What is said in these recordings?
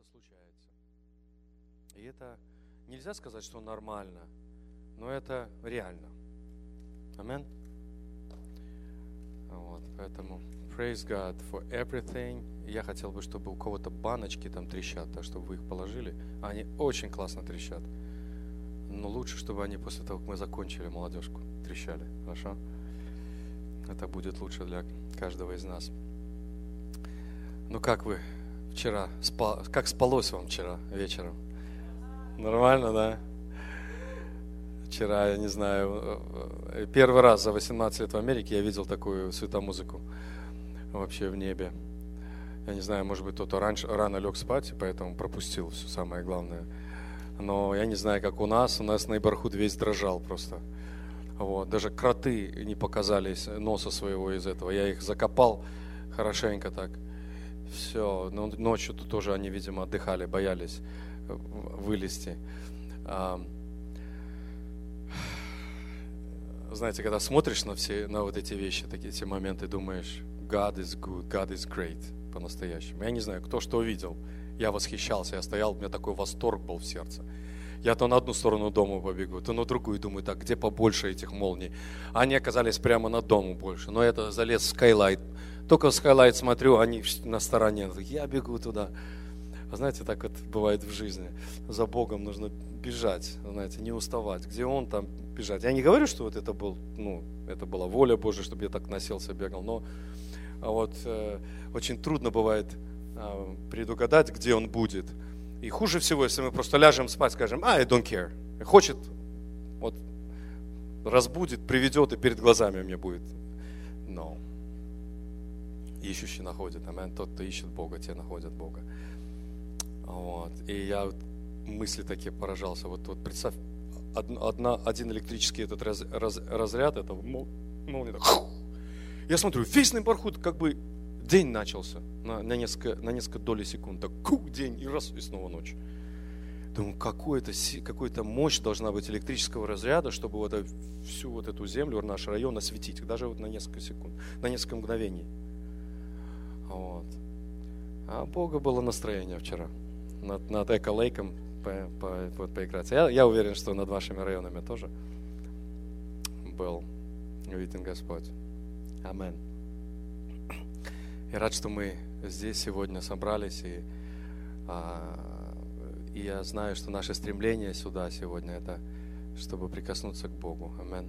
это случается. И это нельзя сказать, что нормально, но это реально. Амин. Вот, поэтому praise God for everything. Я хотел бы, чтобы у кого-то баночки там трещат, так чтобы вы их положили. Они очень классно трещат. Но лучше, чтобы они после того, как мы закончили молодежку, трещали. Хорошо? Это будет лучше для каждого из нас. Ну как вы вчера? Спал, как спалось вам вчера вечером? Нормально, да? Вчера, я не знаю, э, первый раз за 18 лет в Америке я видел такую светомузыку вообще в небе. Я не знаю, может быть, кто-то раньше, рано лег спать, поэтому пропустил все самое главное. Но я не знаю, как у нас. У нас нейборхуд весь дрожал просто. Вот. Даже кроты не показались носа своего из этого. Я их закопал хорошенько так. Все. Но ночью -то тоже они, видимо, отдыхали, боялись вылезти. Знаете, когда смотришь на все, на вот эти вещи, такие эти моменты, думаешь, God is good, God is great, по-настоящему. Я не знаю, кто что видел. Я восхищался, я стоял, у меня такой восторг был в сердце. Я то на одну сторону дома побегу, то на другую, думаю, так, где побольше этих молний. Они оказались прямо над домом больше. Но это залез в Skylight. Только в Skylight смотрю, они на стороне. Я бегу туда. Знаете, так вот бывает в жизни. За Богом нужно бежать, знаете, не уставать. Где Он, там бежать. Я не говорю, что вот это был, ну, это была воля Божия, чтобы я так носился, бегал, но а вот э, очень трудно бывает э, предугадать, где Он будет. И хуже всего, если мы просто ляжем спать, скажем, а, I don't care. Хочет, вот, разбудит, приведет и перед глазами у меня будет. Но. Ищущий находит, амин. Тот, кто ищет Бога, те находят Бога. Вот. И я мысли такие поражался. Вот, вот представь, одна, один электрический этот раз, раз, разряд, это молния, так, я смотрю, весь Нейборхуд как бы день начался на, на, несколько, на несколько долей секунд. Так, кук, день, и раз, и снова ночь. Думаю, какой-то, какой-то мощь должна быть электрического разряда, чтобы вот всю вот эту землю, наш район осветить, даже вот на несколько секунд, на несколько мгновений. Вот. А Бога было настроение вчера над, над Эко-Лейком по, по, вот, поиграть. Я, я уверен, что над вашими районами тоже был виден Господь. Амин. И рад, что мы здесь сегодня собрались, и, а, и я знаю, что наше стремление сюда сегодня это чтобы прикоснуться к Богу. Амин.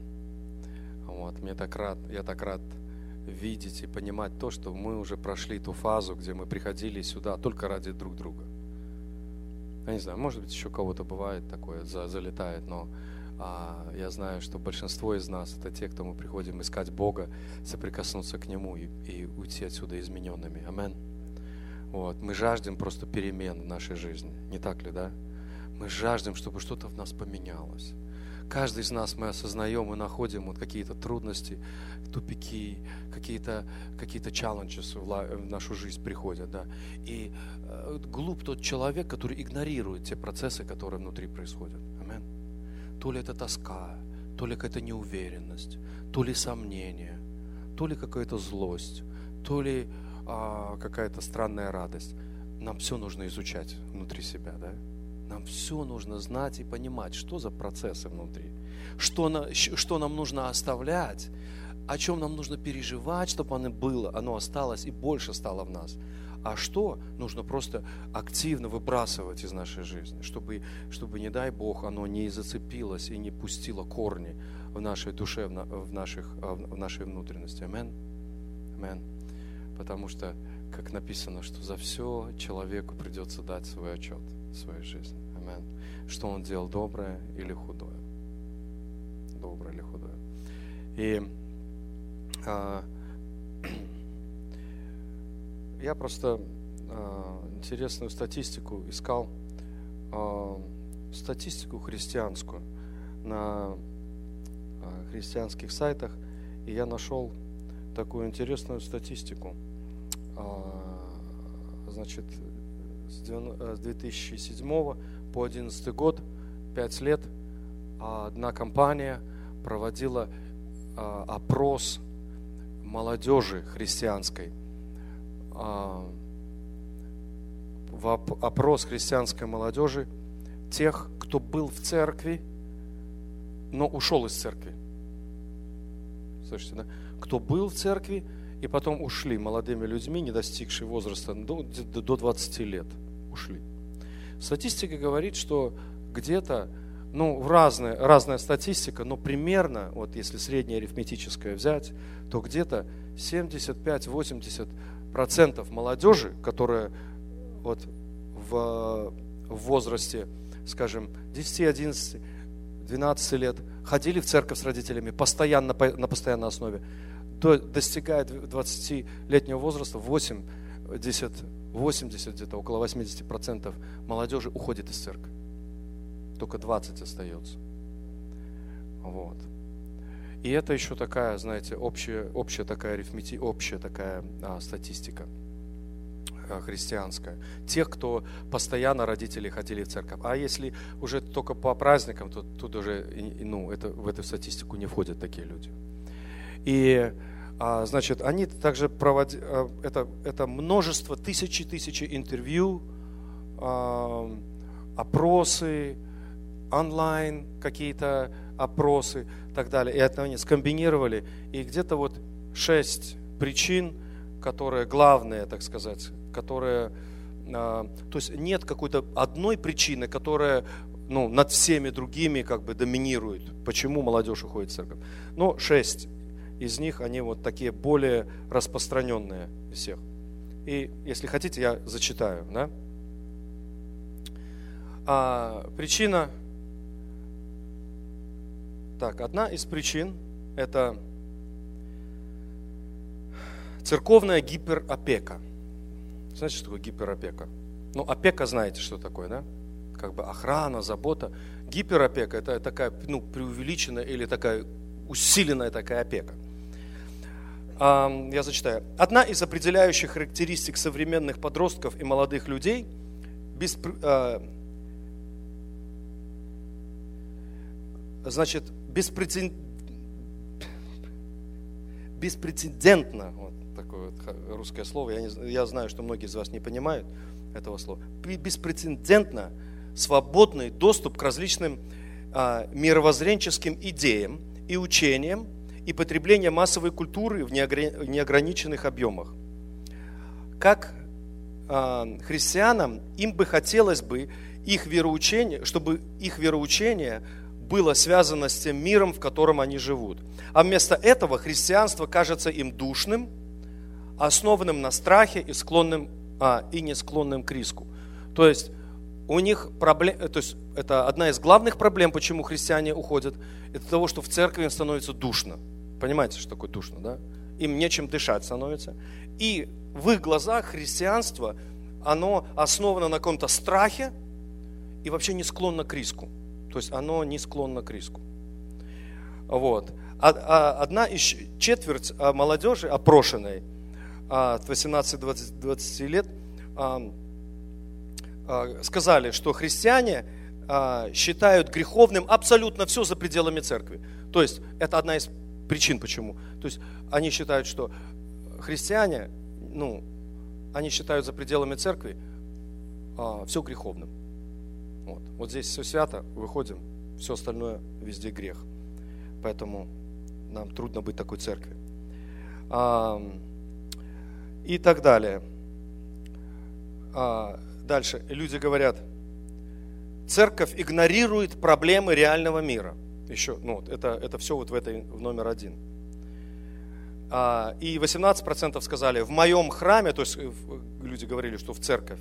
Вот. Мне так рад, я так рад видеть и понимать то, что мы уже прошли ту фазу, где мы приходили сюда только ради друг друга. Я не знаю, может быть, еще кого-то бывает такое, за, залетает, но а, я знаю, что большинство из нас это те, кто мы приходим искать Бога, соприкоснуться к Нему и, и уйти отсюда измененными. Амен. Вот. Мы жаждем просто перемен в нашей жизни, не так ли, да? Мы жаждем, чтобы что-то в нас поменялось. Каждый из нас мы осознаем и находим вот какие-то трудности, тупики, какие-то какие челленджи в нашу жизнь приходят. Да? И э, глуп тот человек, который игнорирует те процессы, которые внутри происходят. Амин. То ли это тоска, то ли какая-то неуверенность, то ли сомнение, то ли какая-то злость, то ли а, какая-то странная радость. Нам все нужно изучать внутри себя, да? Нам все нужно знать и понимать, что за процессы внутри, что, на, что нам нужно оставлять, о чем нам нужно переживать, чтобы оно было, оно осталось и больше стало в нас. А что нужно просто активно выбрасывать из нашей жизни, чтобы, чтобы не дай Бог, оно не зацепилось и не пустило корни в нашей душе, в, наших, в нашей внутренности. Амен. Амен. Потому что, как написано, что за все человеку придется дать свой отчет в своей жизни. Амен. Что он делал, доброе или худое. Доброе или худое. И а, я просто а, интересную статистику искал, а, статистику христианскую на а, христианских сайтах, и я нашел такую интересную статистику. А, значит, с 2007 э, по 2011 год, 5 лет, одна компания проводила а, опрос молодежи христианской в опрос христианской молодежи тех, кто был в церкви, но ушел из церкви. Слышите, да? Кто был в церкви и потом ушли молодыми людьми, не достигшие возраста до, до 20 лет. Ушли. Статистика говорит, что где-то, ну, разная, разная статистика, но примерно, вот если среднее арифметическое взять, то где-то 75-80% молодежи, которая вот в, в возрасте, скажем, 10, 11, 12 лет ходили в церковь с родителями постоянно, на постоянной основе, до, достигает 20-летнего возраста 8, 10, 80, где-то около 80% молодежи уходит из церкви. Только 20 остается. Вот. И это еще такая, знаете, общая, общая такая арифмети, общая такая а, статистика а, христианская. Тех, кто постоянно родители ходили в церковь. А если уже только по праздникам, то тут уже, ну, это, в эту статистику не входят такие люди. И, значит, они также проводят, а, это, это множество, тысячи, тысячи интервью, а, опросы, онлайн какие-то опросы и так далее. И это они скомбинировали. И где-то вот шесть причин, которые главные, так сказать, которые... А, то есть нет какой-то одной причины, которая ну, над всеми другими как бы доминирует. Почему молодежь уходит в церковь? Но шесть из них, они вот такие более распространенные всех. И если хотите, я зачитаю. Да? А, причина так, одна из причин – это церковная гиперопека. Знаете, что такое гиперопека? Ну, опека знаете, что такое, да? Как бы охрана, забота. Гиперопека – это такая, ну, преувеличенная или такая усиленная такая опека. Я зачитаю. Одна из определяющих характеристик современных подростков и молодых людей – а, значит, беспрецедентно, вот такое вот русское слово, я, не, я знаю, что многие из вас не понимают этого слова, беспрецедентно свободный доступ к различным а, мировоззренческим идеям и учениям и потребление массовой культуры в неограниченных объемах. Как а, христианам им бы хотелось бы их вероучение, чтобы их вероучение – было связано с тем миром, в котором они живут. А вместо этого христианство кажется им душным, основанным на страхе и, склонным, а, и не склонным к риску. То есть у них проблем, то есть это одна из главных проблем, почему христиане уходят, это того, что в церкви им становится душно. Понимаете, что такое душно, да? Им нечем дышать становится. И в их глазах христианство, оно основано на каком-то страхе и вообще не склонно к риску. То есть оно не склонно к риску. Вот. А, а одна из четверть а, молодежи, опрошенной от 18-20 лет, сказали, что христиане считают греховным абсолютно все за пределами церкви. То есть это одна из причин, почему. То есть они считают, что христиане, ну, они считают за пределами церкви все греховным. Вот. вот здесь все свято, выходим, все остальное везде грех. Поэтому нам трудно быть такой церкви. А, и так далее. А, дальше люди говорят, церковь игнорирует проблемы реального мира. Еще, ну, это, это все вот в этой, в номер один. А, и 18% сказали, в моем храме, то есть э, люди говорили, что в церковь,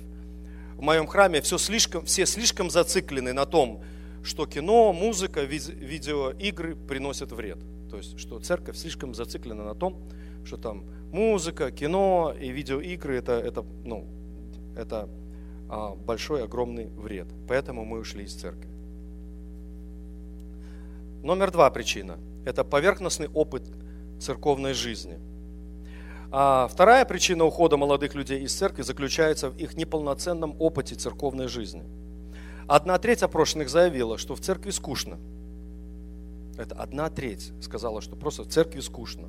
в моем храме все слишком, все слишком зациклены на том, что кино, музыка, видеоигры приносят вред. То есть, что церковь слишком зациклена на том, что там музыка, кино и видеоигры это, это, ну, это большой, огромный вред. Поэтому мы ушли из церкви. Номер два причина – это поверхностный опыт церковной жизни – а вторая причина ухода молодых людей из церкви заключается в их неполноценном опыте церковной жизни. Одна треть опрошенных заявила, что в церкви скучно. Это одна треть сказала, что просто в церкви скучно.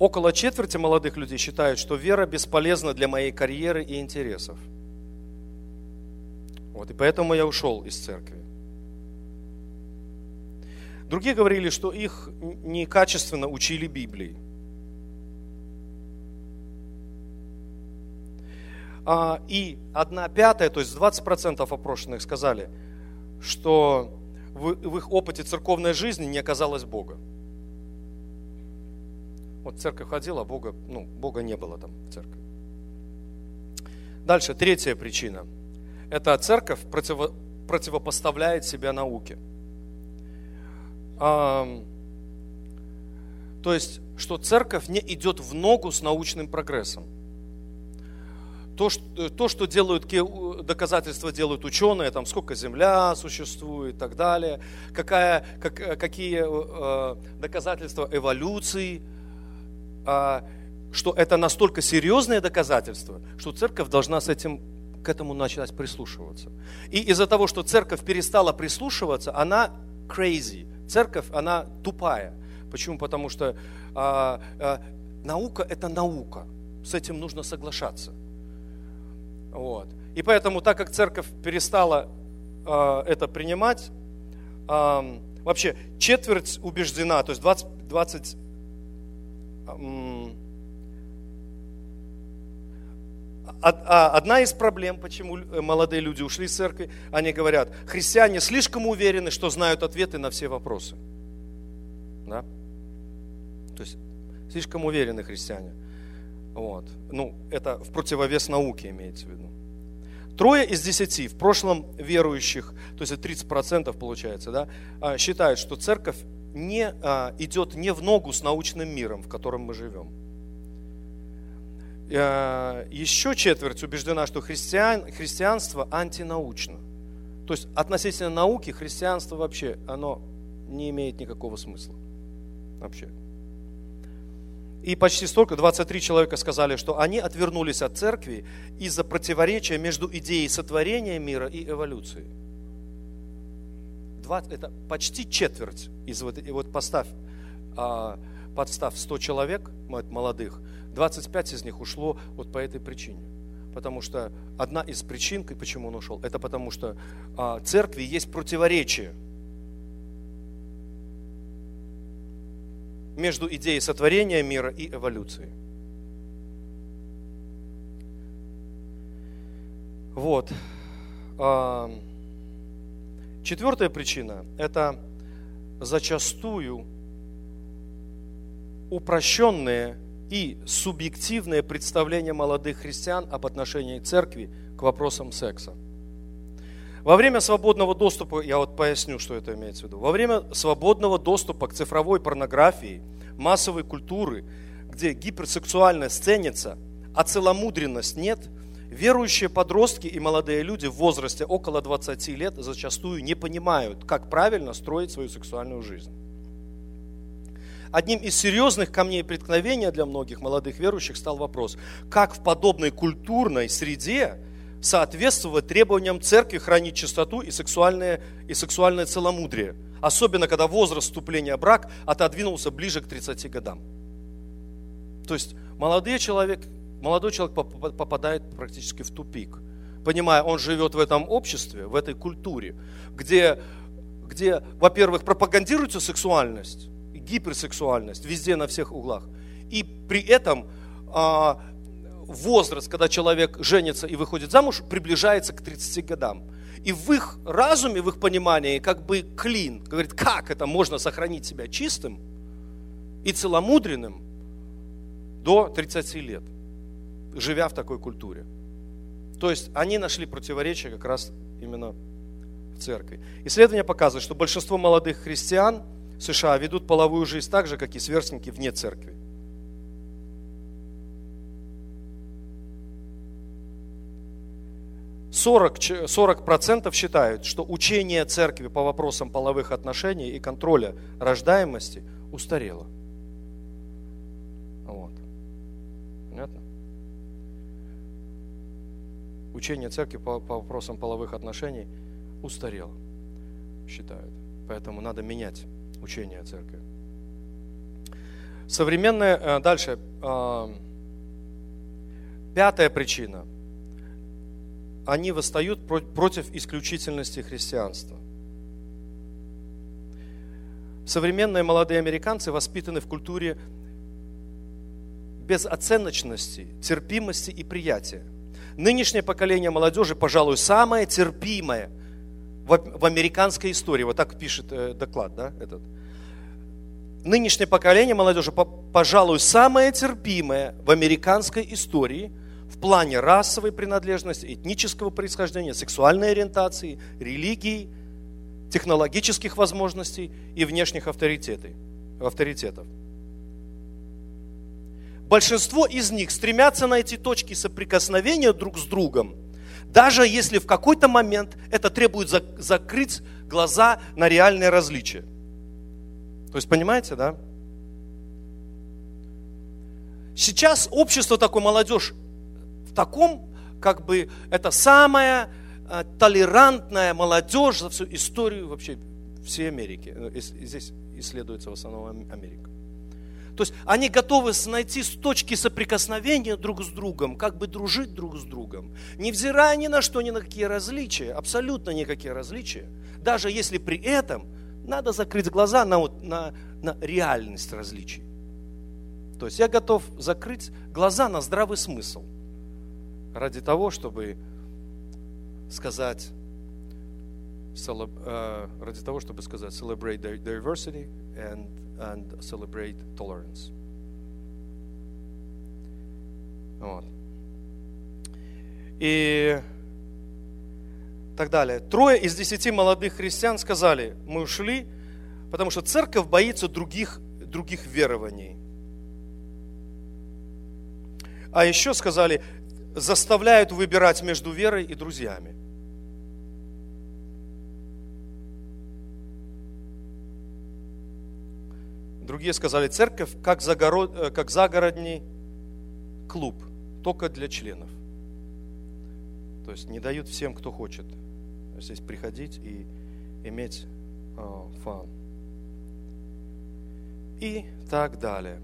Около четверти молодых людей считают, что вера бесполезна для моей карьеры и интересов. Вот, и поэтому я ушел из церкви. Другие говорили, что их некачественно учили Библии. А, и одна пятая, то есть 20% опрошенных сказали, что в, их опыте церковной жизни не оказалось Бога. Вот церковь ходила, а Бога, ну, Бога не было там в церкви. Дальше, третья причина. Это церковь противо, противопоставляет себя науке. А, то есть, что церковь не идет в ногу с научным прогрессом то, что, то, что делают, доказательства делают ученые, там сколько Земля существует и так далее, какая, как, какие э, доказательства эволюции, э, что это настолько серьезные доказательства, что церковь должна с этим, этому начать прислушиваться. И из-за того, что церковь перестала прислушиваться, она crazy. Церковь, она тупая. Почему? Потому что э, э, наука – это наука. С этим нужно соглашаться. Вот. И поэтому, так как церковь перестала э, это принимать, э, вообще четверть убеждена, то есть 20, 20 э, Одна из проблем, почему молодые люди ушли из церкви, они говорят, христиане слишком уверены, что знают ответы на все вопросы. Да? То есть слишком уверены христиане. Вот. Ну, это в противовес науке имеется в виду. Трое из десяти в прошлом верующих, то есть 30% получается, да, а, считают, что церковь не, а, идет не в ногу с научным миром, в котором мы живем. А, еще четверть убеждена, что христиан, христианство антинаучно. То есть относительно науки христианство вообще, оно не имеет никакого смысла. Вообще. И почти столько, 23 человека сказали, что они отвернулись от церкви из-за противоречия между идеей сотворения мира и эволюции. это почти четверть из вот, и вот поставь, а, подстав 100 человек молодых, 25 из них ушло вот по этой причине. Потому что одна из причин, почему он ушел, это потому что а, церкви есть противоречие – между идеей сотворения мира и эволюции. Вот. Четвертая причина – это зачастую упрощенные и субъективные представления молодых христиан об отношении церкви к вопросам секса – во время свободного доступа, я вот поясню, что это имеется в виду, во время свободного доступа к цифровой порнографии, массовой культуры, где гиперсексуальность ценится, а целомудренность нет, верующие подростки и молодые люди в возрасте около 20 лет зачастую не понимают, как правильно строить свою сексуальную жизнь. Одним из серьезных камней преткновения для многих молодых верующих стал вопрос, как в подобной культурной среде соответствовать требованиям церкви хранить чистоту и сексуальное, и сексуальное целомудрие. Особенно, когда возраст вступления в брак отодвинулся ближе к 30 годам. То есть молодой человек, молодой человек попадает практически в тупик. Понимая, он живет в этом обществе, в этой культуре, где, где во-первых, пропагандируется сексуальность, гиперсексуальность везде, на всех углах. И при этом а, возраст, когда человек женится и выходит замуж, приближается к 30 годам. И в их разуме, в их понимании, как бы клин. Говорит, как это можно сохранить себя чистым и целомудренным до 30 лет, живя в такой культуре. То есть они нашли противоречие как раз именно в церкви. Исследования показывают, что большинство молодых христиан США ведут половую жизнь так же, как и сверстники вне церкви. 40, 40% считают, что учение церкви по вопросам половых отношений и контроля рождаемости устарело. Вот. Понятно? Учение церкви по, по вопросам половых отношений устарело, считают. Поэтому надо менять учение церкви. Современная, э, дальше, э, пятая причина – они восстают против исключительности христианства. Современные молодые американцы воспитаны в культуре безоценочности, терпимости и приятия. Нынешнее поколение молодежи, пожалуй, самое терпимое в, американской истории. Вот так пишет э, доклад, да, этот. Нынешнее поколение молодежи, по, пожалуй, самое терпимое в американской истории в плане расовой принадлежности, этнического происхождения, сексуальной ориентации, религии, технологических возможностей и внешних авторитетов. авторитетов. Большинство из них стремятся найти точки соприкосновения друг с другом, даже если в какой-то момент это требует закрыть глаза на реальные различия. То есть, понимаете, да? Сейчас общество такой, молодежь, в таком, как бы, это самая э, толерантная молодежь за всю историю вообще всей Америки. Э, здесь исследуется в основном Америка. То есть они готовы найти точки соприкосновения друг с другом, как бы дружить друг с другом, невзирая ни на что, ни на какие различия, абсолютно никакие различия, даже если при этом надо закрыть глаза на, вот, на, на реальность различий. То есть я готов закрыть глаза на здравый смысл ради того, чтобы сказать, ради того, чтобы сказать celebrate diversity and and celebrate tolerance. Вот. И так далее. Трое из десяти молодых христиан сказали, мы ушли, потому что церковь боится других, других верований. А еще сказали, заставляют выбирать между верой и друзьями. Другие сказали, церковь как, загород, э, как загородный клуб, только для членов. То есть не дают всем, кто хочет здесь приходить и иметь uh, фан. И так далее.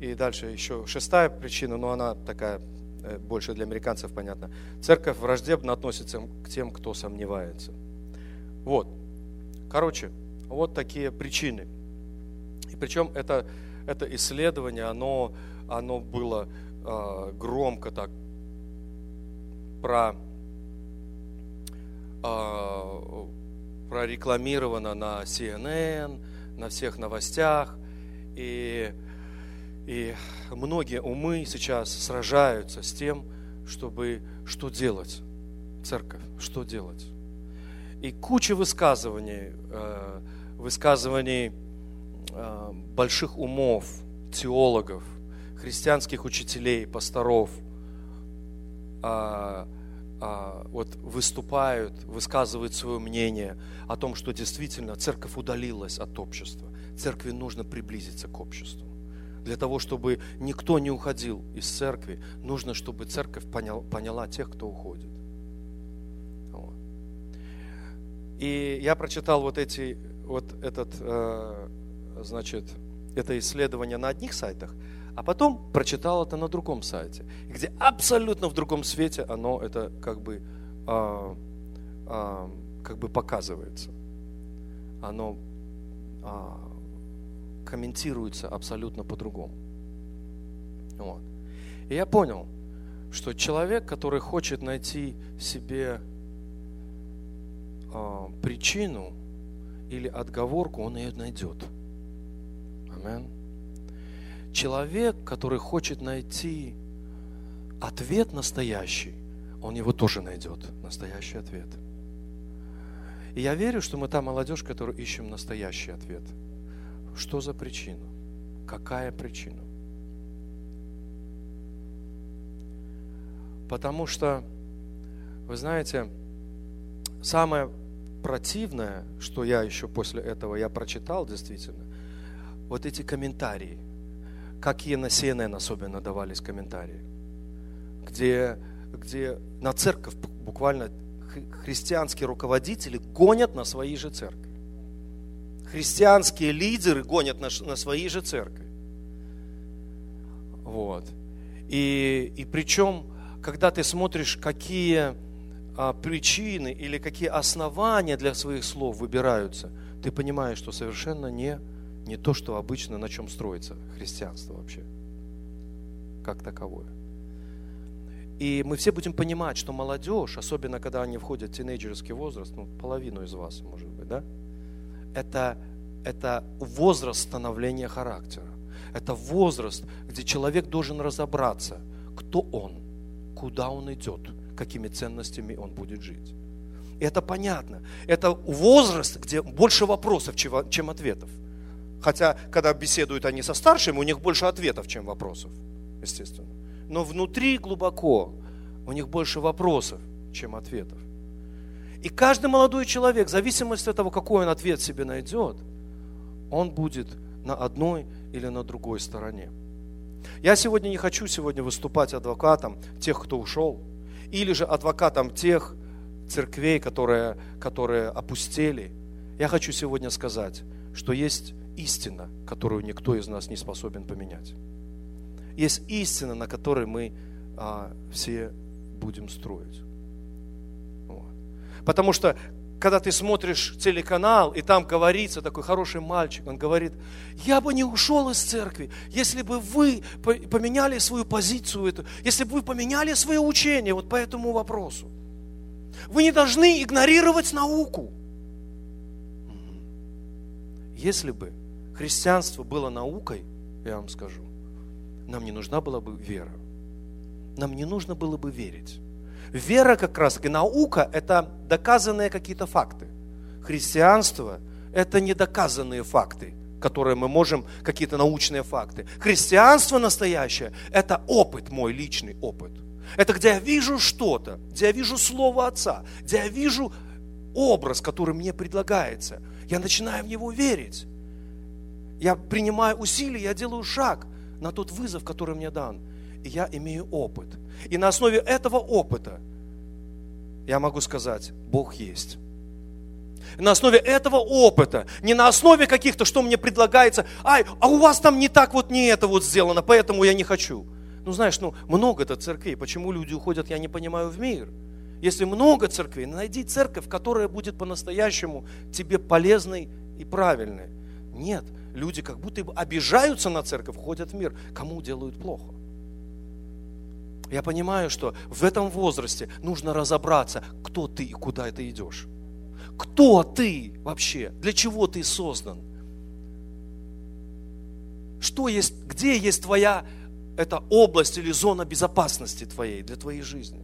И дальше еще шестая причина, но она такая э, больше для американцев понятна. Церковь враждебно относится к тем, кто сомневается. Вот. Короче, вот такие причины. И причем это, это исследование, оно, оно было э, громко так про, э, прорекламировано на CNN, на всех новостях. И, и многие умы сейчас сражаются с тем, чтобы что делать, церковь, что делать. И куча высказываний, э, высказываний Э, больших умов, теологов, христианских учителей, пасторов, а, а, вот выступают, высказывают свое мнение о том, что действительно церковь удалилась от общества. Церкви нужно приблизиться к обществу. Для того, чтобы никто не уходил из церкви, нужно, чтобы церковь поняла, поняла тех, кто уходит. Вот. И я прочитал вот эти, вот этот э, значит, это исследование на одних сайтах, а потом прочитал это на другом сайте, где абсолютно в другом свете оно это как бы, а, а, как бы показывается. Оно а, комментируется абсолютно по-другому. Вот. И я понял, что человек, который хочет найти себе а, причину или отговорку, он ее найдет. Амен. Человек, который хочет найти ответ настоящий, он его тоже найдет, настоящий ответ. И я верю, что мы та молодежь, которая ищем настоящий ответ. Что за причина? Какая причина? Потому что, вы знаете, самое противное, что я еще после этого я прочитал действительно, вот эти комментарии, какие на CNN особенно давались комментарии, где, где на церковь буквально христианские руководители гонят на свои же церкви. Христианские лидеры гонят на, на свои же церкви. Вот. И, и причем, когда ты смотришь, какие причины или какие основания для своих слов выбираются, ты понимаешь, что совершенно не, не то, что обычно на чем строится христианство вообще, как таковое. И мы все будем понимать, что молодежь, особенно когда они входят в тинейджерский возраст, ну, половину из вас, может быть, да, это, это возраст становления характера. Это возраст, где человек должен разобраться, кто он, куда он идет, какими ценностями он будет жить. Это понятно. Это возраст, где больше вопросов, чем ответов. Хотя, когда беседуют они со старшими, у них больше ответов, чем вопросов, естественно но внутри глубоко у них больше вопросов, чем ответов. И каждый молодой человек, в зависимости от того, какой он ответ себе найдет, он будет на одной или на другой стороне. Я сегодня не хочу сегодня выступать адвокатом тех, кто ушел, или же адвокатом тех церквей, которые, которые опустели. Я хочу сегодня сказать, что есть истина, которую никто из нас не способен поменять есть истина, на которой мы а, все будем строить. Вот. Потому что, когда ты смотришь телеканал, и там говорится, такой хороший мальчик, он говорит, я бы не ушел из церкви, если бы вы поменяли свою позицию, эту, если бы вы поменяли свое учение вот по этому вопросу. Вы не должны игнорировать науку. Если бы христианство было наукой, я вам скажу, нам не нужна была бы вера. Нам не нужно было бы верить. Вера как раз и наука – это доказанные какие-то факты. Христианство – это недоказанные факты, которые мы можем, какие-то научные факты. Христианство настоящее – это опыт, мой личный опыт. Это где я вижу что-то, где я вижу Слово Отца, где я вижу образ, который мне предлагается. Я начинаю в него верить. Я принимаю усилия, я делаю шаг на тот вызов, который мне дан. И я имею опыт. И на основе этого опыта я могу сказать, Бог есть. На основе этого опыта, не на основе каких-то, что мне предлагается, ай, а у вас там не так вот, не это вот сделано, поэтому я не хочу. Ну, знаешь, ну, много это церквей. Почему люди уходят, я не понимаю, в мир. Если много церквей, найди церковь, которая будет по-настоящему тебе полезной и правильной. Нет, люди как будто обижаются на церковь, ходят в мир. Кому делают плохо? Я понимаю, что в этом возрасте нужно разобраться, кто ты и куда ты идешь. Кто ты вообще? Для чего ты создан? Что есть, где есть твоя эта область или зона безопасности твоей, для твоей жизни?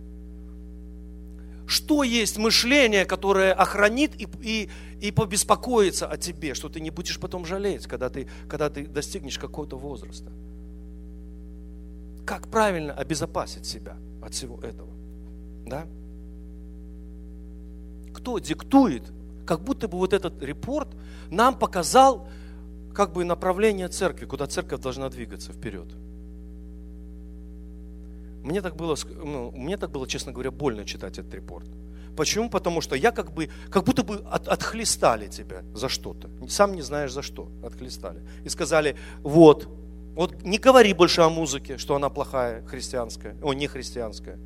что есть мышление, которое охранит и, и, и побеспокоится о тебе, что ты не будешь потом жалеть, когда ты, когда ты достигнешь какого-то возраста. Как правильно обезопасить себя от всего этого? Да? Кто диктует? Как будто бы вот этот репорт нам показал как бы направление церкви, куда церковь должна двигаться вперед. Мне так было, ну, мне так было, честно говоря, больно читать этот репорт. Почему? Потому что я как бы, как будто бы от, отхлестали тебя за что-то. Сам не знаешь за что. Отхлестали. И сказали, вот, вот не говори больше о музыке, что она плохая, христианская, о, не христианская.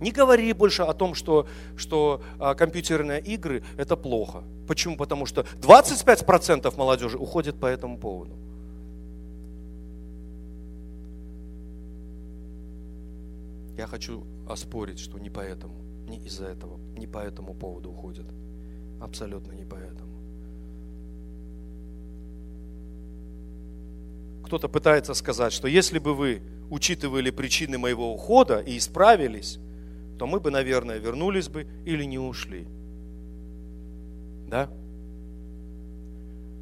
Не говори больше о том, что, что а, компьютерные игры – это плохо. Почему? Потому что 25% молодежи уходит по этому поводу. Я хочу оспорить, что не поэтому, не из-за этого, не по этому поводу уходят. Абсолютно не поэтому. Кто-то пытается сказать, что если бы вы учитывали причины моего ухода и исправились, то мы бы, наверное, вернулись бы или не ушли. Да?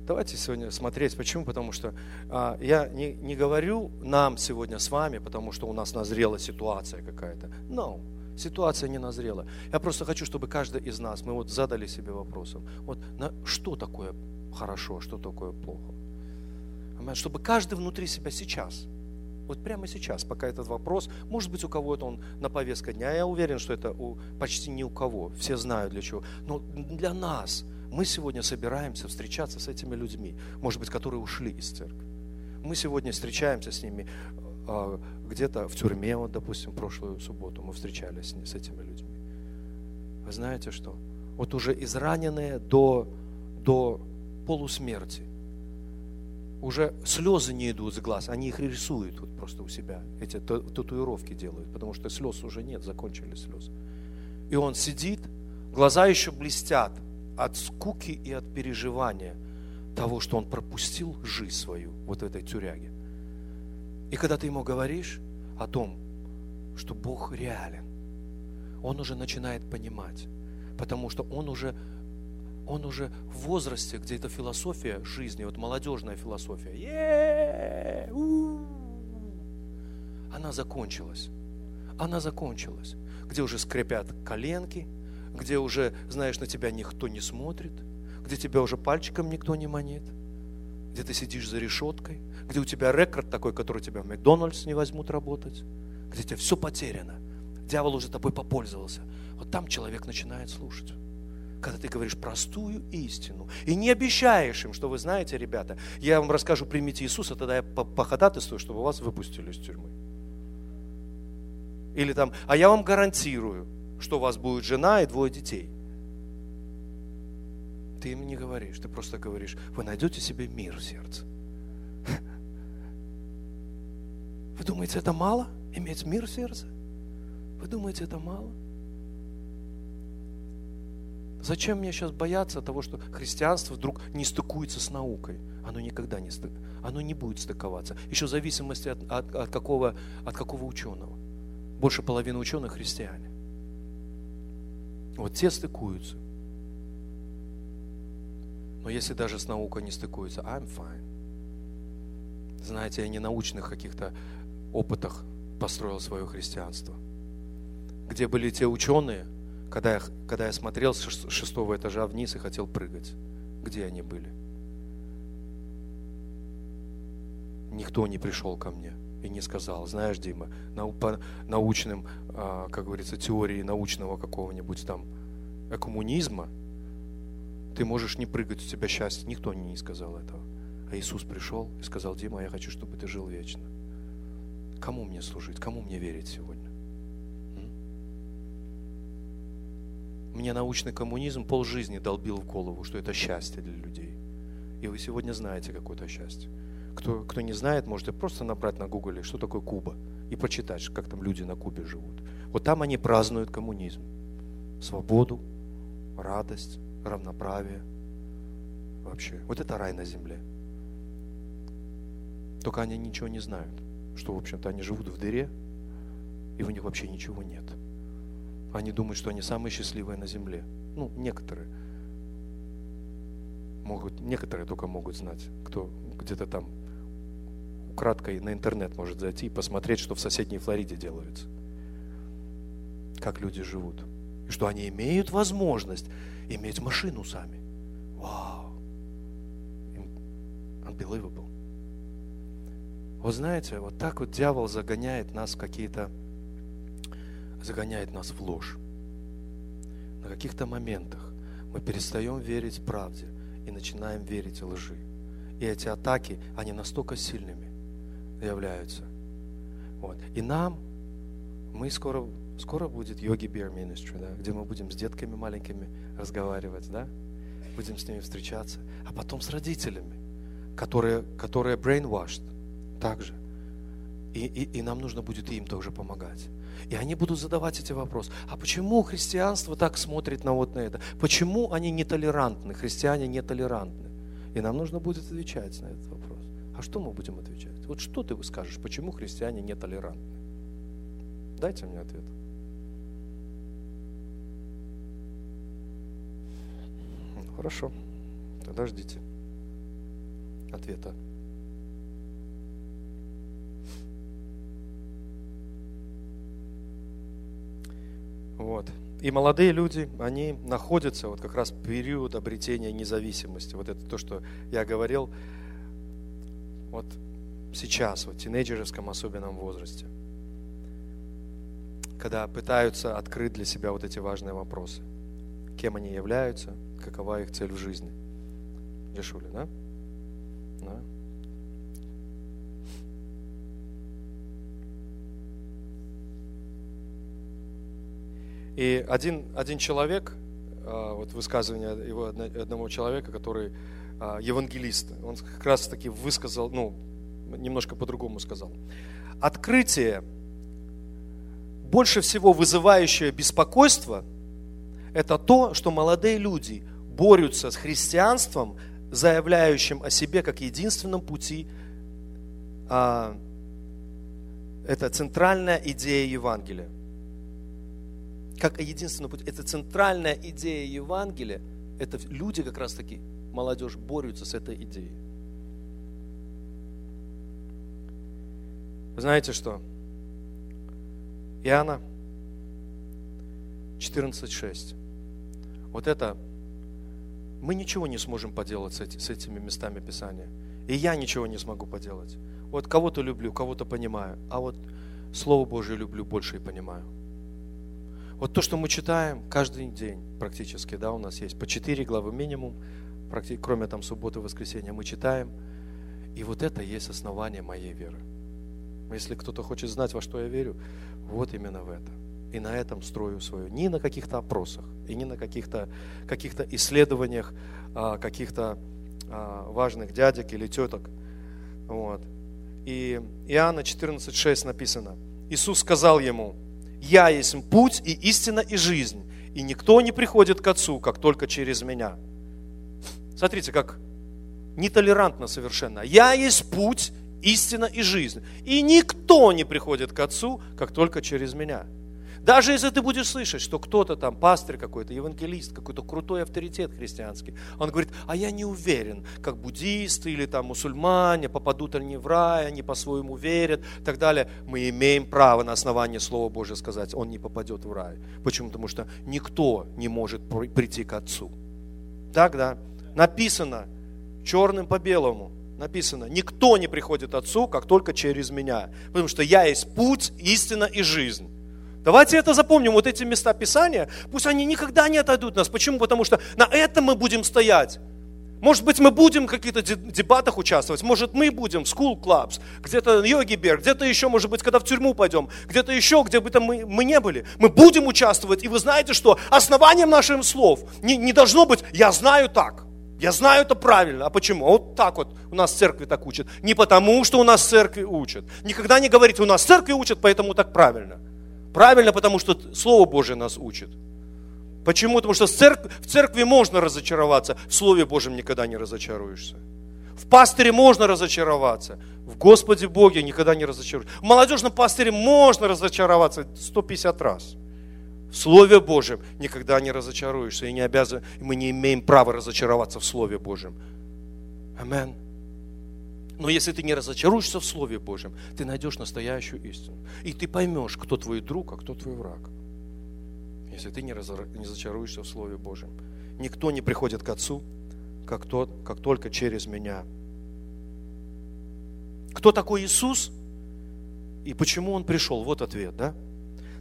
Давайте сегодня смотреть. Почему? Потому что а, я не, не говорю нам сегодня с вами, потому что у нас назрела ситуация какая-то. No, ситуация не назрела. Я просто хочу, чтобы каждый из нас, мы вот задали себе вопросом, вот на, что такое хорошо, что такое плохо. Чтобы каждый внутри себя сейчас, вот прямо сейчас, пока этот вопрос, может быть, у кого-то он на повестке дня, я уверен, что это у, почти ни у кого, все знают для чего, но для нас – мы сегодня собираемся встречаться с этими людьми, может быть, которые ушли из церкви. Мы сегодня встречаемся с ними а, где-то в тюрьме, вот, допустим, прошлую субботу мы встречались с этими людьми. Вы знаете что? Вот уже израненные до, до полусмерти. Уже слезы не идут с глаз, они их рисуют вот просто у себя. Эти татуировки делают, потому что слез уже нет, закончились слезы. И он сидит, глаза еще блестят от скуки и от переживания того, что он пропустил жизнь свою вот в этой тюряге. И когда ты ему говоришь о том, что Бог реален, он уже начинает понимать, потому что он уже, он уже в возрасте, где эта философия жизни, вот молодежная философия, она закончилась. Она закончилась. Где уже скрипят коленки, где уже, знаешь, на тебя никто не смотрит, где тебя уже пальчиком никто не манит, где ты сидишь за решеткой, где у тебя рекорд такой, который тебя в Макдональдс не возьмут работать, где тебе все потеряно. Дьявол уже тобой попользовался. Вот там человек начинает слушать. Когда ты говоришь простую истину и не обещаешь им, что вы знаете, ребята, я вам расскажу, примите Иисуса, тогда я походатайствую, чтобы вас выпустили из тюрьмы. Или там, а я вам гарантирую, что у вас будет жена и двое детей. Ты им не говоришь, ты просто говоришь, вы найдете себе мир в сердце. Вы думаете, это мало? Иметь мир в сердце? Вы думаете, это мало? Зачем мне сейчас бояться того, что христианство вдруг не стыкуется с наукой? Оно никогда не стык, оно не будет стыковаться. Еще в зависимости от, от, от, какого, от какого ученого. Больше половины ученых христиане. Вот те стыкуются. Но если даже с наукой не стыкуется, I'm fine. Знаете, я не научных каких-то опытах построил свое христианство. Где были те ученые, когда я, когда я смотрел с шестого этажа вниз и хотел прыгать? Где они были? Никто не пришел ко мне и не сказал, знаешь, Дима, по научным, а, как говорится, теории научного какого-нибудь там коммунизма, ты можешь не прыгать, у тебя счастье. Никто не сказал этого. А Иисус пришел и сказал, Дима, я хочу, чтобы ты жил вечно. Кому мне служить? Кому мне верить сегодня? Мне научный коммунизм полжизни долбил в голову, что это счастье для людей. И вы сегодня знаете какое-то счастье. Кто, кто не знает, можете просто набрать на гугле, что такое Куба, и почитать, как там люди на Кубе живут. Вот там они празднуют коммунизм. Свободу, радость, равноправие. Вообще. Вот это рай на земле. Только они ничего не знают, что, в общем-то, они живут в дыре, и у них вообще ничего нет. Они думают, что они самые счастливые на земле. Ну, некоторые. Могут, некоторые только могут знать, кто где-то там украдкой на интернет может зайти и посмотреть, что в соседней Флориде делается. Как люди живут. И что они имеют возможность иметь машину сами. Вау! Unbelievable. Вот знаете, вот так вот дьявол загоняет нас в какие-то, загоняет нас в ложь. На каких-то моментах мы перестаем верить правде и начинаем верить лжи. И эти атаки, они настолько сильными являются. Вот. И нам, мы скоро Скоро будет йоги Beer Ministry, да, где мы будем с детками маленькими разговаривать, да, будем с ними встречаться, а потом с родителями, которые, которые brainwashed также. И, и, и нам нужно будет им тоже помогать. И они будут задавать эти вопросы. А почему христианство так смотрит на вот на это? Почему они нетолерантны? Христиане нетолерантны? И нам нужно будет отвечать на этот вопрос. А что мы будем отвечать? Вот что ты скажешь, почему христиане нетолерантны? Дайте мне ответ. Хорошо. Тогда ждите ответа. Вот. И молодые люди, они находятся вот как раз в период обретения независимости. Вот это то, что я говорил вот сейчас, вот в тинейджерском особенном возрасте. Когда пытаются открыть для себя вот эти важные вопросы. Кем они являются, какова их цель в жизни. Дешули, да? да? И один, один человек, а, вот высказывание его одного человека, который а, евангелист, он как раз таки высказал, ну, немножко по-другому сказал. Открытие, больше всего вызывающее беспокойство, это то, что молодые люди борются с христианством, заявляющим о себе как единственном пути. А, это центральная идея Евангелия как единственный путь. Это центральная идея Евангелия. Это люди как раз таки, молодежь, борются с этой идеей. Вы знаете что? Иоанна 14.6. Вот это мы ничего не сможем поделать с, эти, с этими местами Писания. И я ничего не смогу поделать. Вот кого-то люблю, кого-то понимаю, а вот Слово Божье люблю больше и понимаю. Вот то, что мы читаем каждый день практически, да, у нас есть по 4 главы минимум, кроме там субботы и воскресенья, мы читаем. И вот это есть основание моей веры. Если кто-то хочет знать, во что я верю, вот именно в это. И на этом строю свою. Не на каких-то опросах, и не на каких-то каких исследованиях а, каких-то а, важных дядек или теток. Вот. И Иоанна 14,6 написано. Иисус сказал ему, я есть путь и истина и жизнь. И никто не приходит к Отцу, как только через меня. Смотрите, как нетолерантно совершенно. Я есть путь, истина и жизнь. И никто не приходит к Отцу, как только через меня. Даже если ты будешь слышать, что кто-то там, пастырь какой-то, евангелист, какой-то крутой авторитет христианский, он говорит, а я не уверен, как буддисты или там мусульмане, попадут они в рай, они по-своему верят и так далее. Мы имеем право на основании Слова Божьего сказать, он не попадет в рай. Почему? Потому что никто не может прийти к Отцу. Так, да? Написано черным по белому, написано, никто не приходит Отцу, как только через меня. Потому что я есть путь, истина и жизнь. Давайте это запомним, вот эти места Писания, пусть они никогда не отойдут от нас. Почему? Потому что на этом мы будем стоять. Может быть, мы будем в каких-то дебатах участвовать, может, мы будем в school clubs, где-то йоги бер, где-то еще, может быть, когда в тюрьму пойдем, где-то еще, где бы там мы, мы не были. Мы будем участвовать, и вы знаете, что основанием наших слов не, не должно быть «я знаю так». Я знаю это правильно. А почему? А вот так вот у нас в церкви так учат. Не потому, что у нас в церкви учат. Никогда не говорите, у нас в церкви учат, поэтому так правильно. Правильно, потому что Слово Божие нас учит. Почему? Потому что в церкви, в церкви можно разочароваться, в Слове Божьем никогда не разочаруешься. В пастыре можно разочароваться, в Господе Боге никогда не разочаруешься. В молодежном пастыре можно разочароваться 150 раз. В Слове Божьем никогда не разочаруешься и не обязан, мы не имеем права разочароваться в Слове Божьем. Аминь. Но если ты не разочаруешься в Слове Божьем, ты найдешь настоящую истину. И ты поймешь, кто твой друг, а кто твой враг. Если ты не разочаруешься в Слове Божьем. Никто не приходит к Отцу, как, тот, как только через меня. Кто такой Иисус и почему Он пришел? Вот ответ, да?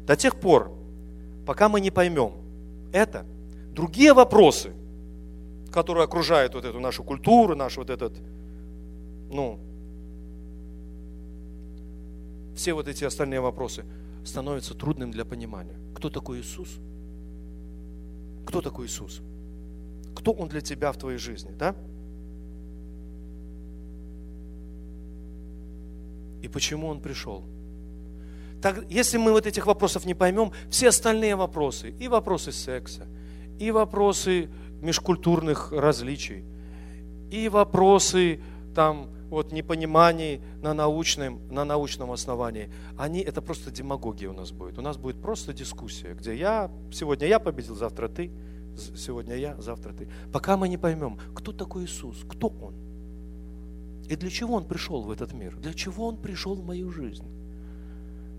До тех пор, пока мы не поймем это, другие вопросы, которые окружают вот эту нашу культуру, наш вот этот ну, все вот эти остальные вопросы становятся трудным для понимания. Кто такой Иисус? Кто такой Иисус? Кто Он для тебя в твоей жизни, да? И почему Он пришел? Так, если мы вот этих вопросов не поймем, все остальные вопросы, и вопросы секса, и вопросы межкультурных различий, и вопросы там вот непониманий на научном, на научном основании, они, это просто демагогия у нас будет. У нас будет просто дискуссия, где я, сегодня я победил, завтра ты, сегодня я, завтра ты. Пока мы не поймем, кто такой Иисус, кто Он, и для чего Он пришел в этот мир, для чего Он пришел в мою жизнь.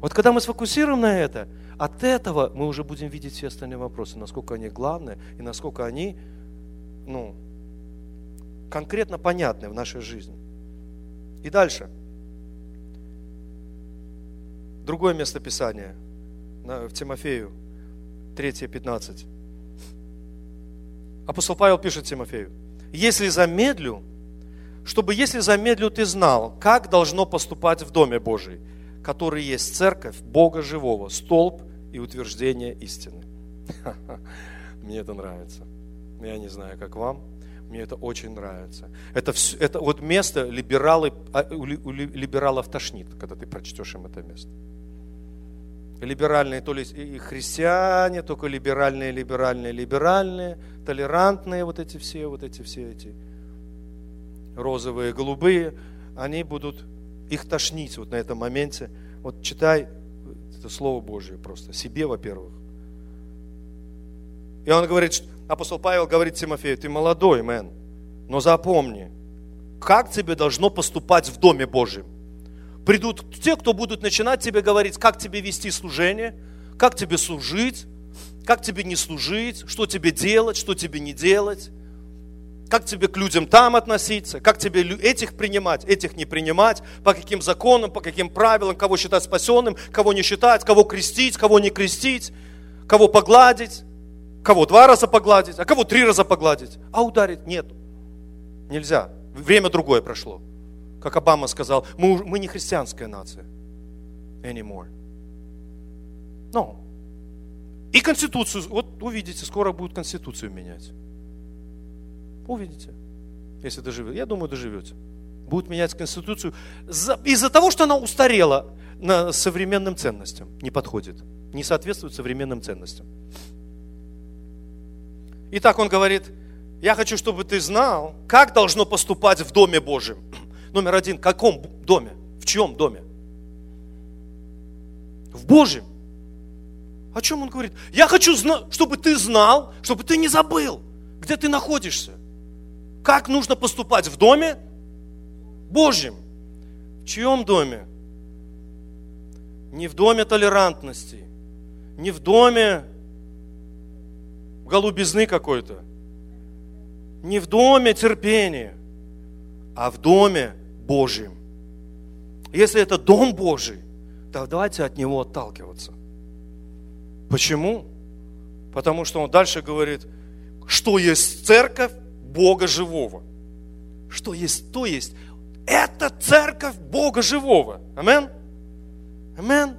Вот когда мы сфокусируем на это, от этого мы уже будем видеть все остальные вопросы, насколько они главные и насколько они, ну, конкретно понятны в нашей жизни. И дальше. Другое место Писания в Тимофею, 3.15. Апостол Павел пишет Тимофею, если замедлю, чтобы если замедлю, ты знал, как должно поступать в Доме Божий, который есть церковь Бога живого, столб и утверждение истины. Мне это нравится. Я не знаю, как вам. Мне это очень нравится. Это, все, это вот место либералы, а, у либералов тошнит, когда ты прочтешь им это место. Либеральные, то ли и христиане, только либеральные, либеральные, либеральные, толерантные вот эти все, вот эти все эти розовые, голубые, они будут их тошнить вот на этом моменте. Вот читай это Слово Божье просто, себе, во-первых. И он говорит, апостол Павел говорит Тимофею, ты молодой, мэн, но запомни, как тебе должно поступать в Доме Божьем. Придут те, кто будут начинать тебе говорить, как тебе вести служение, как тебе служить, как тебе не служить, что тебе делать, что тебе не делать, как тебе к людям там относиться, как тебе этих принимать, этих не принимать, по каким законам, по каким правилам, кого считать спасенным, кого не считать, кого крестить, кого не крестить, кого погладить, Кого два раза погладить, а кого три раза погладить, а ударить нет. Нельзя. Время другое прошло. Как Обама сказал, мы, мы не христианская нация. Anymore. No. И Конституцию, вот увидите, скоро будут Конституцию менять. Увидите, если доживете. Я думаю, доживете. Будут менять Конституцию из-за того, что она устарела на современным ценностям. Не подходит. Не соответствует современным ценностям. Итак, он говорит, я хочу, чтобы ты знал, как должно поступать в Доме Божьем. Номер один, в каком доме? В чьем доме? В Божьем. О чем он говорит? Я хочу, чтобы ты знал, чтобы ты не забыл, где ты находишься. Как нужно поступать в доме Божьем. В чьем доме? Не в доме толерантности, не в доме голубизны какой-то. Не в доме терпения, а в доме Божьем. Если это дом Божий, то давайте от него отталкиваться. Почему? Потому что он дальше говорит, что есть церковь Бога живого. Что есть, то есть. Это церковь Бога живого. Амен? Амен.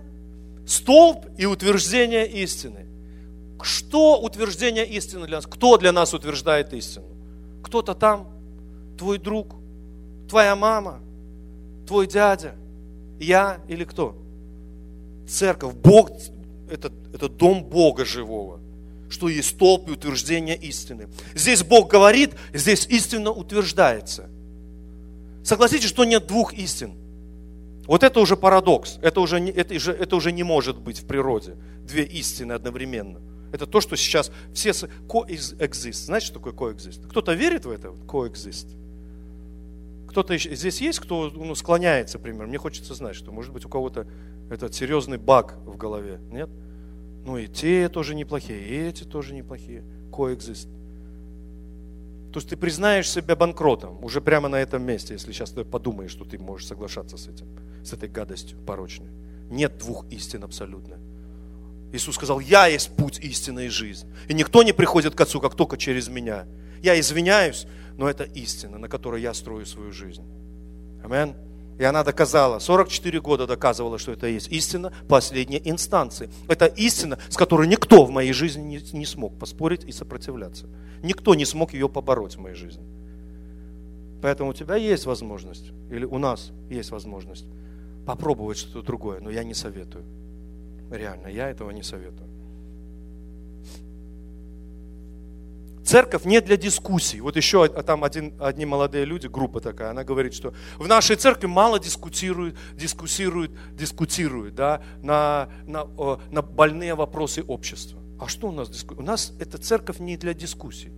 Столб и утверждение истины. Что утверждение истины для нас? Кто для нас утверждает истину? Кто-то там, твой друг, твоя мама, твой дядя, я или кто? Церковь, Бог, это, это дом Бога живого, что есть столб и утверждение истины. Здесь Бог говорит, здесь истина утверждается. Согласитесь, что нет двух истин. Вот это уже парадокс, это уже, это, это уже не может быть в природе. Две истины одновременно. Это то, что сейчас все coexist. Знаете, что такое coexist? Кто-то верит в это? Coexist. Кто-то здесь есть, кто ну, склоняется, например. Мне хочется знать, что может быть у кого-то этот серьезный баг в голове. Нет? Ну и те тоже неплохие, и эти тоже неплохие. Coexist. То есть ты признаешь себя банкротом уже прямо на этом месте, если сейчас ты подумаешь, что ты можешь соглашаться с этим, с этой гадостью порочной. Нет двух истин абсолютно. Иисус сказал, я есть путь, истина и жизнь. И никто не приходит к Отцу, как только через меня. Я извиняюсь, но это истина, на которой я строю свою жизнь. Амин. И она доказала, 44 года доказывала, что это есть истина последней инстанции. Это истина, с которой никто в моей жизни не, не смог поспорить и сопротивляться. Никто не смог ее побороть в моей жизни. Поэтому у тебя есть возможность, или у нас есть возможность попробовать что-то другое, но я не советую. Реально, я этого не советую. Церковь не для дискуссий. Вот еще там один, одни молодые люди, группа такая, она говорит, что в нашей церкви мало дискутируют, дискуссируют, дискутируют да, на, на, на больные вопросы общества. А что у нас дискуссия? У нас эта церковь не для дискуссий.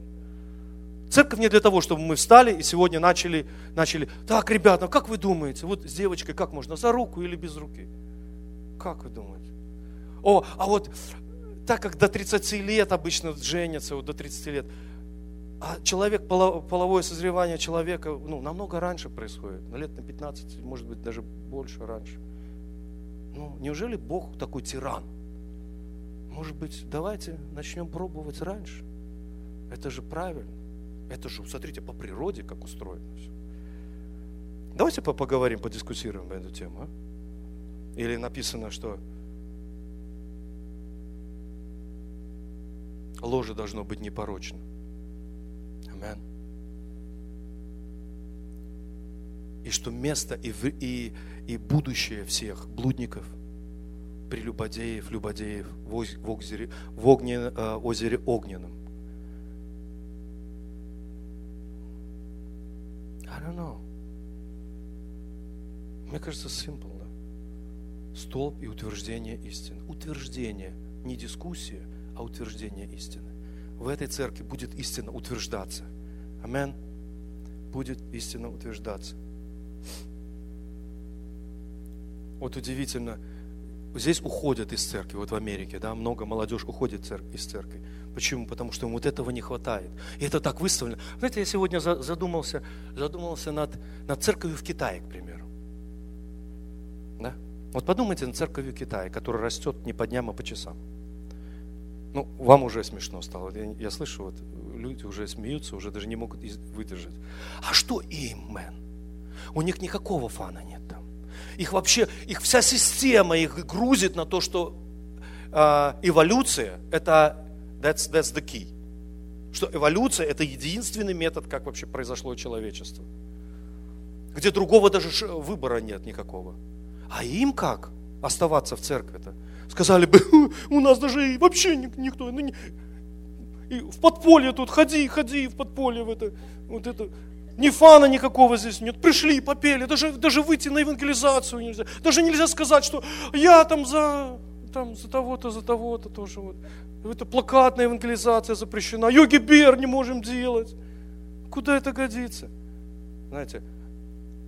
Церковь не для того, чтобы мы встали и сегодня начали, начали, так, ребята, как вы думаете, вот с девочкой как можно, за руку или без руки? Как вы думаете? О, а вот так как до 30 лет обычно женятся, вот до 30 лет, а человек, половое созревание человека ну, намного раньше происходит, на лет на 15, может быть, даже больше раньше. Ну, неужели Бог такой тиран? Может быть, давайте начнем пробовать раньше. Это же правильно. Это же, смотрите, по природе как устроено все. Давайте поговорим, подискуссируем по эту тему. А? Или написано, что ложе должно быть непорочно. Аминь. И что место и, и, и будущее всех блудников, прелюбодеев, любодеев в, озере, в огне, э, озере огненном. I don't know. Мне кажется, simple, да? Столб и утверждение истины. Утверждение, не дискуссия, а утверждение истины. В этой церкви будет истина утверждаться. Амен. Будет истина утверждаться. Вот удивительно, здесь уходят из церкви, вот в Америке, да, много молодежь уходит из церкви. Почему? Потому что им вот этого не хватает. И это так выставлено. Знаете, я сегодня задумался, задумался над, над церковью в Китае, к примеру. Да? Вот подумайте над церковью Китая, которая растет не по дням, а по часам. Ну, вам уже смешно стало. Я, я слышу, вот люди уже смеются, уже даже не могут выдержать. А что им, мэн? У них никакого фана нет там. Их вообще, их вся система их грузит на то, что э, эволюция это that's, that's the key. Что эволюция это единственный метод, как вообще произошло человечество. Где другого даже выбора нет никакого. А им как оставаться в церкви-то? Сказали бы, у нас даже вообще никто, ну, и в подполье тут, ходи, ходи в подполье в это, вот это, ни фана никакого здесь нет. Пришли, попели, даже, даже выйти на евангелизацию нельзя. Даже нельзя сказать, что я там за, там, за того-то, за того-то тоже. Вот. Это плакатная евангелизация запрещена. Йоги Бер не можем делать. Куда это годится? Знаете,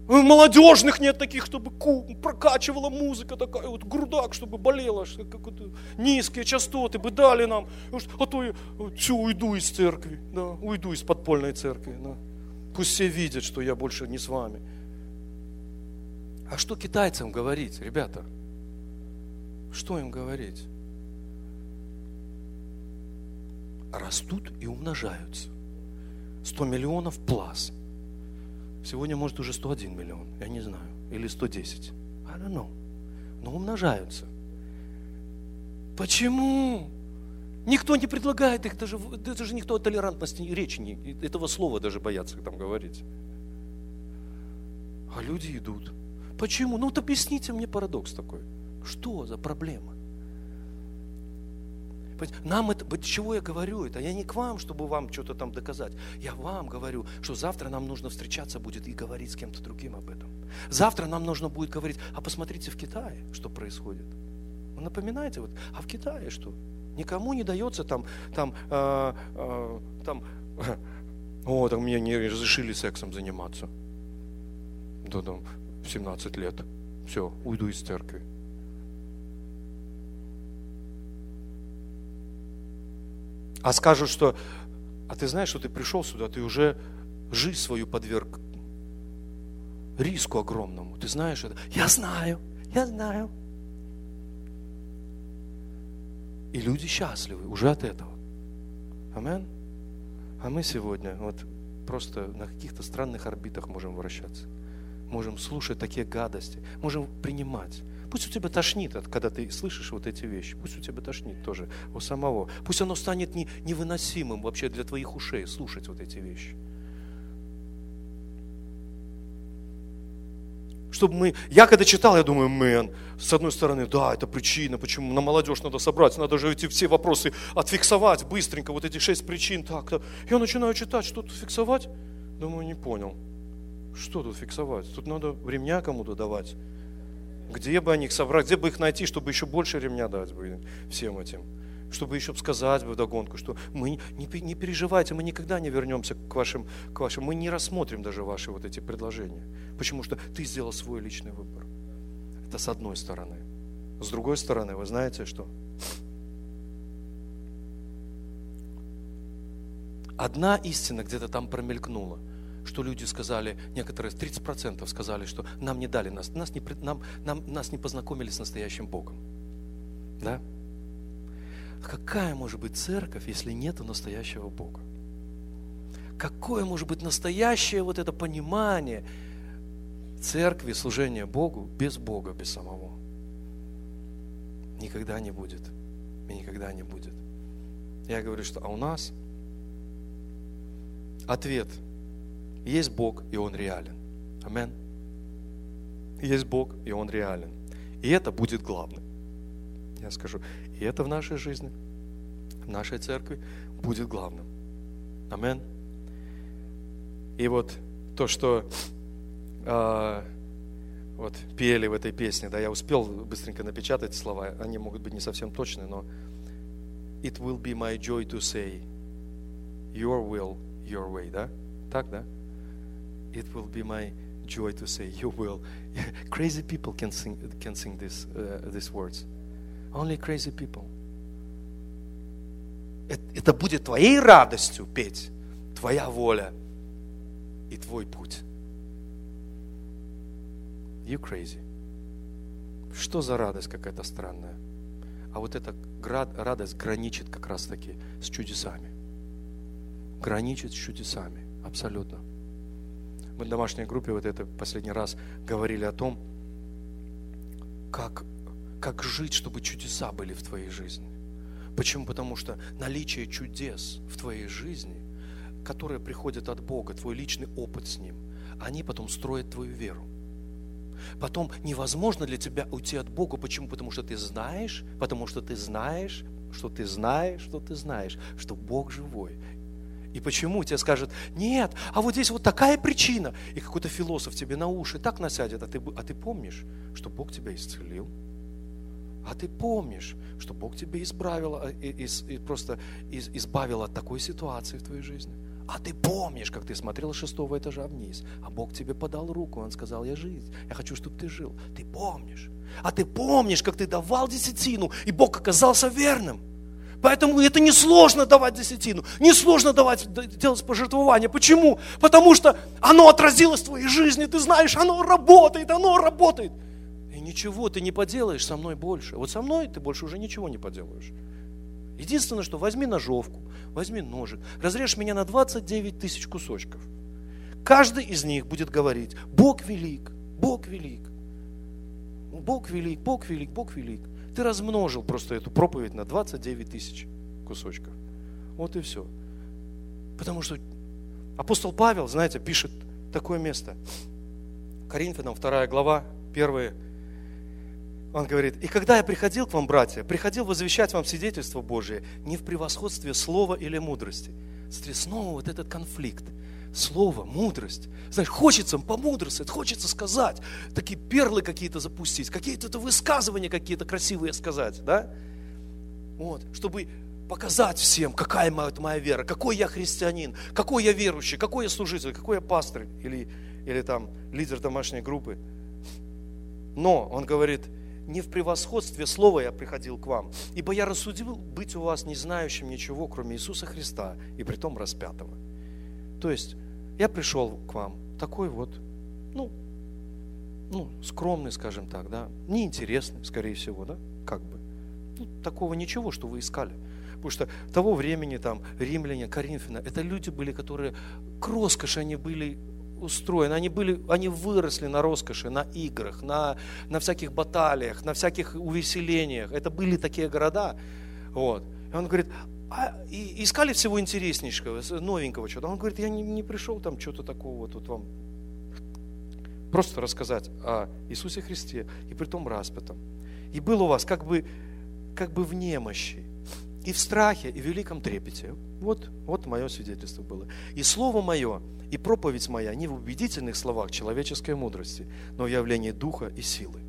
Молодежных нет таких, чтобы прокачивала музыка такая, вот грудак, чтобы болела, как вот низкие частоты бы дали нам. А то я все, уйду из церкви, да, уйду из подпольной церкви. Да. Пусть все видят, что я больше не с вами. А что китайцам говорить, ребята? Что им говорить? Растут и умножаются. 100 миллионов плас. Сегодня, может, уже 101 миллион, я не знаю, или 110. I don't know. Но умножаются. Почему? Никто не предлагает их, даже, это же никто о толерантности речи, не, этого слова даже боятся там говорить. А люди идут. Почему? Ну вот объясните мне парадокс такой. Что за проблема? Нам это, чего я говорю это? Я не к вам, чтобы вам что-то там доказать. Я вам говорю, что завтра нам нужно встречаться будет и говорить с кем-то другим об этом. Завтра нам нужно будет говорить, а посмотрите в Китае, что происходит. Вы напоминаете, вот, а в Китае что? Никому не дается там, там, э, э, там, о, там мне не разрешили сексом заниматься. Да, в 17 лет. Все, уйду из церкви. А скажут, что, а ты знаешь, что ты пришел сюда, ты уже жизнь свою подверг риску огромному. Ты знаешь это? Я знаю, я знаю. И люди счастливы уже от этого. Амен. А мы сегодня вот просто на каких-то странных орбитах можем вращаться. Можем слушать такие гадости. Можем принимать. Пусть у тебя тошнит, когда ты слышишь вот эти вещи. Пусть у тебя тошнит тоже у самого. Пусть оно станет не, невыносимым вообще для твоих ушей слушать вот эти вещи. чтобы мы... Я когда читал, я думаю, мэн, с одной стороны, да, это причина, почему на молодежь надо собрать, надо же эти все вопросы отфиксовать быстренько, вот эти шесть причин. Так, так. Я начинаю читать, что тут фиксовать? Думаю, не понял. Что тут фиксовать? Тут надо ремня кому-то давать. Где бы они их собрать, где бы их найти, чтобы еще больше ремня дать бы всем этим чтобы еще сказать бы вдогонку, что мы не, не переживайте, мы никогда не вернемся к вашим, к вашим, мы не рассмотрим даже ваши вот эти предложения. Почему что ты сделал свой личный выбор. Это с одной стороны. С другой стороны, вы знаете что? Одна истина где-то там промелькнула, что люди сказали, некоторые 30% сказали, что нам не дали нас, нас не, нам, нам, нас не познакомили с настоящим Богом. Да? Какая может быть церковь, если нет настоящего Бога? Какое может быть настоящее вот это понимание церкви, служения Богу без Бога, без самого? Никогда не будет. И никогда не будет. Я говорю, что а у нас ответ. Есть Бог, и Он реален. Амен. Есть Бог, и Он реален. И это будет главным. Я скажу, и это в нашей жизни, в нашей церкви будет главным. Амен. И вот то, что э, вот пели в этой песне, да, я успел быстренько напечатать слова, они могут быть не совсем точные, но It will be my joy to say, Your will, your way, да? Так, да? It will be my joy to say, You will. crazy people can sing, can sing this, uh, these words. Only crazy people. Это будет твоей радостью петь, твоя воля и твой путь. You crazy. Что за радость какая-то странная? А вот эта радость граничит как раз таки с чудесами. Граничит с чудесами. Абсолютно. Мы в домашней группе вот это последний раз говорили о том, как, как жить, чтобы чудеса были в твоей жизни. Почему? Потому что наличие чудес в твоей жизни, которые приходят от Бога, твой личный опыт с Ним, они потом строят твою веру. Потом невозможно для тебя уйти от Бога. Почему? Потому что ты знаешь, потому что ты знаешь, что ты знаешь, что ты знаешь, что Бог живой. И почему тебе скажут, нет, а вот здесь вот такая причина. И какой-то философ тебе на уши так насядет, а ты, а ты помнишь, что Бог тебя исцелил. А ты помнишь, что Бог тебя избавил, а, и, и, и просто избавил от такой ситуации в твоей жизни. А ты помнишь, как ты смотрел шестого этажа вниз, а Бог тебе подал руку, Он сказал, я жизнь, я хочу, чтобы ты жил. Ты помнишь. А ты помнишь, как ты давал десятину, и Бог оказался верным. Поэтому это несложно давать десятину, несложно давать, делать пожертвования. Почему? Потому что оно отразилось в твоей жизни, ты знаешь, оно работает, оно работает. И ничего ты не поделаешь со мной больше. Вот со мной ты больше уже ничего не поделаешь. Единственное, что возьми ножовку, возьми ножик, разрежь меня на 29 тысяч кусочков. Каждый из них будет говорить, Бог велик, Бог велик. Бог велик, Бог велик, Бог велик. Ты размножил просто эту проповедь на 29 тысяч кусочков. Вот и все. Потому что апостол Павел, знаете, пишет такое место. Коринфянам 2 глава, 1 он говорит, и когда я приходил к вам, братья, приходил возвещать вам свидетельство Божие не в превосходстве слова или мудрости. Смотри, снова вот этот конфликт. Слово, мудрость. Знаешь, хочется помудрствовать, хочется сказать, такие перлы какие-то запустить, какие-то высказывания какие-то красивые сказать, да? Вот, чтобы показать всем, какая моя, моя вера, какой я христианин, какой я верующий, какой я служитель, какой я пастор или, или там лидер домашней группы. Но он говорит, не в превосходстве слова я приходил к вам, ибо я рассудил быть у вас не знающим ничего, кроме Иисуса Христа, и притом распятого. То есть, я пришел к вам такой вот, ну, ну, скромный, скажем так, да, неинтересный, скорее всего, да, как бы. Ну, такого ничего, что вы искали. Потому что того времени там римляне, Коринфяне, это люди были, которые к роскоши они были устроены. Они, были, они выросли на роскоши, на играх, на, на всяких баталиях, на всяких увеселениях. Это были такие города. Вот. И он говорит, а, и, искали всего интереснейшего, новенького чего-то. Он говорит, я не, не пришел там что-то такого тут вам просто рассказать о Иисусе Христе и при том распятом. И был у вас как бы, как бы в немощи, и в страхе, и в великом трепете. Вот, вот мое свидетельство было. И слово мое и проповедь моя не в убедительных словах человеческой мудрости, но в явлении духа и силы,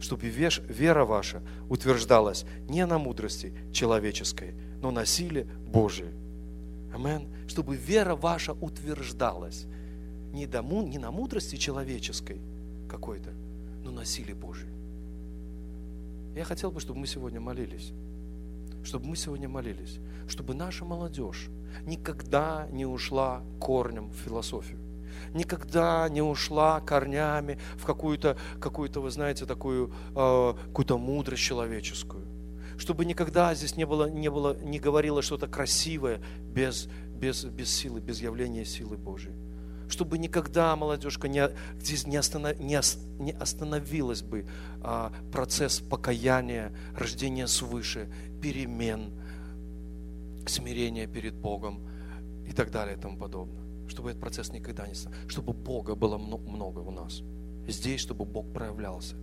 чтобы вера ваша утверждалась не на мудрости человеческой, но на силе Божией. Амен. Чтобы вера ваша утверждалась не, до, не на мудрости человеческой какой-то, но на силе Божией. Я хотел бы, чтобы мы сегодня молились чтобы мы сегодня молились, чтобы наша молодежь никогда не ушла корнем в философию, никогда не ушла корнями в какую-то, какую-то вы знаете, такую э, какую-то мудрость человеческую, чтобы никогда здесь не было, не было, не говорило что-то красивое без, без, без силы, без явления силы Божьей чтобы никогда молодежка не, здесь не, останов, не, не остановилась бы а, процесс покаяния, рождения свыше, перемен, смирения перед Богом и так далее и тому подобное. Чтобы этот процесс никогда не стал. Чтобы Бога было много у нас. Здесь, чтобы Бог проявлялся.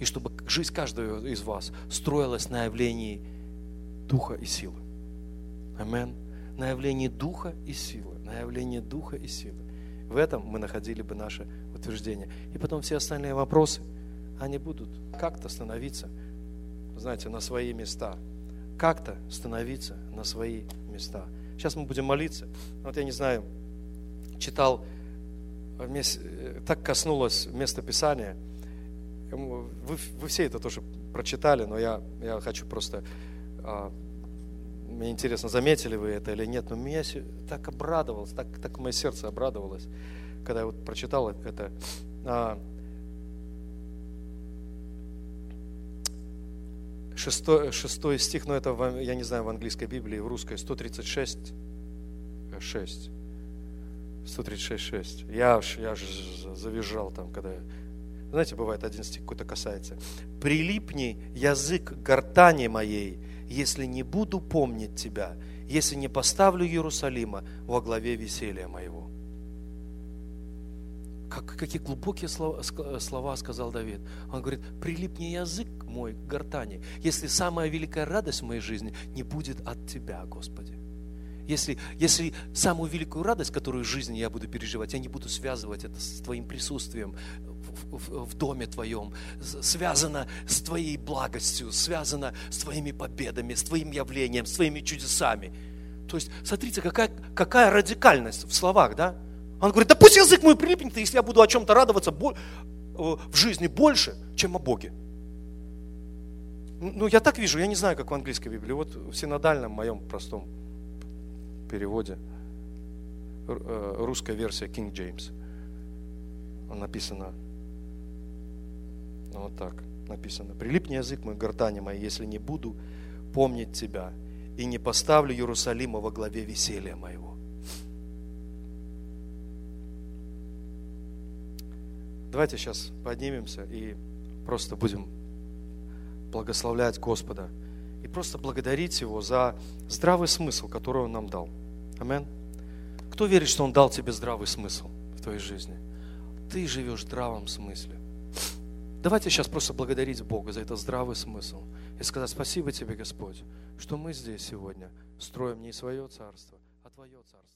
И чтобы жизнь каждого из вас строилась на явлении Духа и силы. Амин. На явлении Духа и силы. На явлении Духа и силы. В этом мы находили бы наше утверждение. И потом все остальные вопросы, они будут как-то становиться, знаете, на свои места. Как-то становиться на свои места. Сейчас мы будем молиться. Вот я не знаю, читал, э, так коснулось место Писания. Вы, вы все это тоже прочитали, но я, я хочу просто а, мне интересно, заметили вы это или нет, но меня так обрадовалось, так, так мое сердце обрадовалось, когда я вот прочитал это. А, шестой, шестой стих, но это, я не знаю, в английской Библии, в русской, 136, 6. 136, 6. Я я аж завизжал там, когда... Знаете, бывает один стих какой-то касается. «Прилипни язык гортани моей, если не буду помнить тебя, если не поставлю Иерусалима во главе веселья моего. Как, какие глубокие слова, слова сказал Давид. Он говорит, прилипни язык мой к гортани, если самая великая радость в моей жизни не будет от Тебя, Господи. Если, если самую великую радость, которую в жизни я буду переживать, я не буду связывать это с Твоим присутствием в, в доме Твоем, связано с Твоей благостью, связано с Твоими победами, с Твоим явлением, с Твоими чудесами. То есть, смотрите, какая, какая радикальность в словах, да? Он говорит, да пусть язык мой прилипнет, если я буду о чем-то радоваться в жизни больше, чем о Боге. Ну, я так вижу, я не знаю, как в английской Библии. Вот в синодальном моем простом переводе, э, русская версия King James, написано вот так написано. Прилипни язык мой, гортани моей, если не буду помнить тебя и не поставлю Иерусалима во главе веселья моего. Давайте сейчас поднимемся и просто будем благословлять Господа и просто благодарить Его за здравый смысл, который Он нам дал. Амин. Кто верит, что Он дал тебе здравый смысл в твоей жизни? Ты живешь в здравом смысле. Давайте сейчас просто благодарить Бога за этот здравый смысл и сказать спасибо тебе, Господь, что мы здесь сегодня строим не свое царство, а Твое царство.